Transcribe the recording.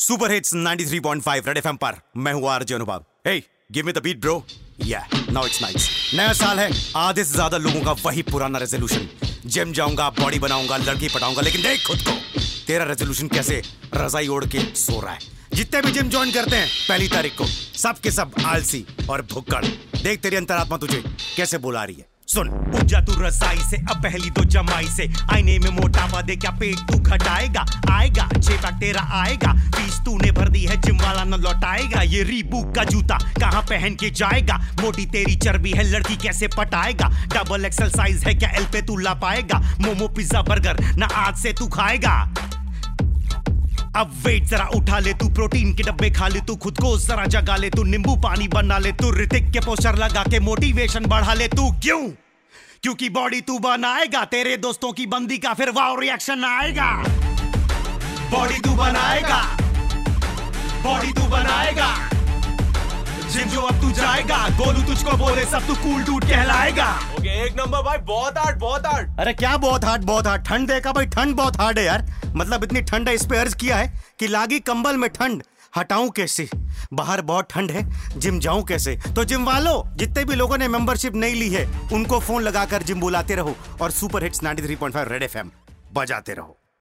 Super hits 93.5 red FM पर। मैं हूँ RJ Anubhav hey give me the beat bro yeah now it's nice नया साल है। आधे से ज़्यादा लोगों का वही पुराना रेजोल्यूशन जिम जाऊँगा बॉडी बनाऊँगा, लड़की पटाऊँगा लेकिन देख खुद को। तेरा रेजोल्यूशन कैसे रजाई ओढ़ के सो रहा है? जितने भी जिम ज्वाइन करते हैं, पहली तारीख को सब के सब आलसी और भुक्कड़। देख तेरी अंतरात्मा तुझे कैसे बुला रही है। सुन, पूजा तू रसाई से, अब पहली तो जमाई से। आईने में मोटापा दे क्या पेट तू घटाएगा? आएगा, छह पैक तेरा आएगा। फ़ीस तूने भर दी है जिम वाला न लौटाएगा। ये रीबूक का जूता कहाँ पहन के जाएगा? मोटी तेरी चर्बी है, लड़की कैसे पटाएगा? डबल एक्सल साइज़ है, क्या एल पे तू ला पाएगा मोमो पिज्जा बर्गर ना आज से तू खाएगा। अब वेट जरा उठा ले तू प्रोटीन के डब्बे खा ले तू, खुद को जरा जगा ले तू, नींबू पानी बना ले तू, ऋतिक के पोस्टर लगा के मोटिवेशन बढ़ा ले तू, क्यों? क्योंकि बॉडी तू बनाएगा तेरे दोस्तों की बंदी का फिर वाव रिएक्शन आएगा। बॉडी तू बनाएगा बॉडी तू बनाएगा जिम जो अब तू जाएगा गोलू तुझको बोले सब तू कूल डूड कहलाएगा। ओके एक नंबर भाई बहुत हार्ड बहुत हार्ड अरे क्या बहुत हार्ड बहुत हार्ड ठंड देखा भाई ठंड बहुत हार्ड है यार। मतलब इतनी ठंड है इस पे अर्ज़ किया है कि लागी कंबल में ठंड। हटाऊं कैसे? बाहर बहुत ठंड है, जिम जाऊँ कैसे? तो जिम वालों, जितने भी लोगों ने मेंबरशिप नहीं ली है, उनको फ़ोन लगाकर जिम बुलाते रहो और सुपर हिट्स 93.5 रेड एफएम बजाते रहो।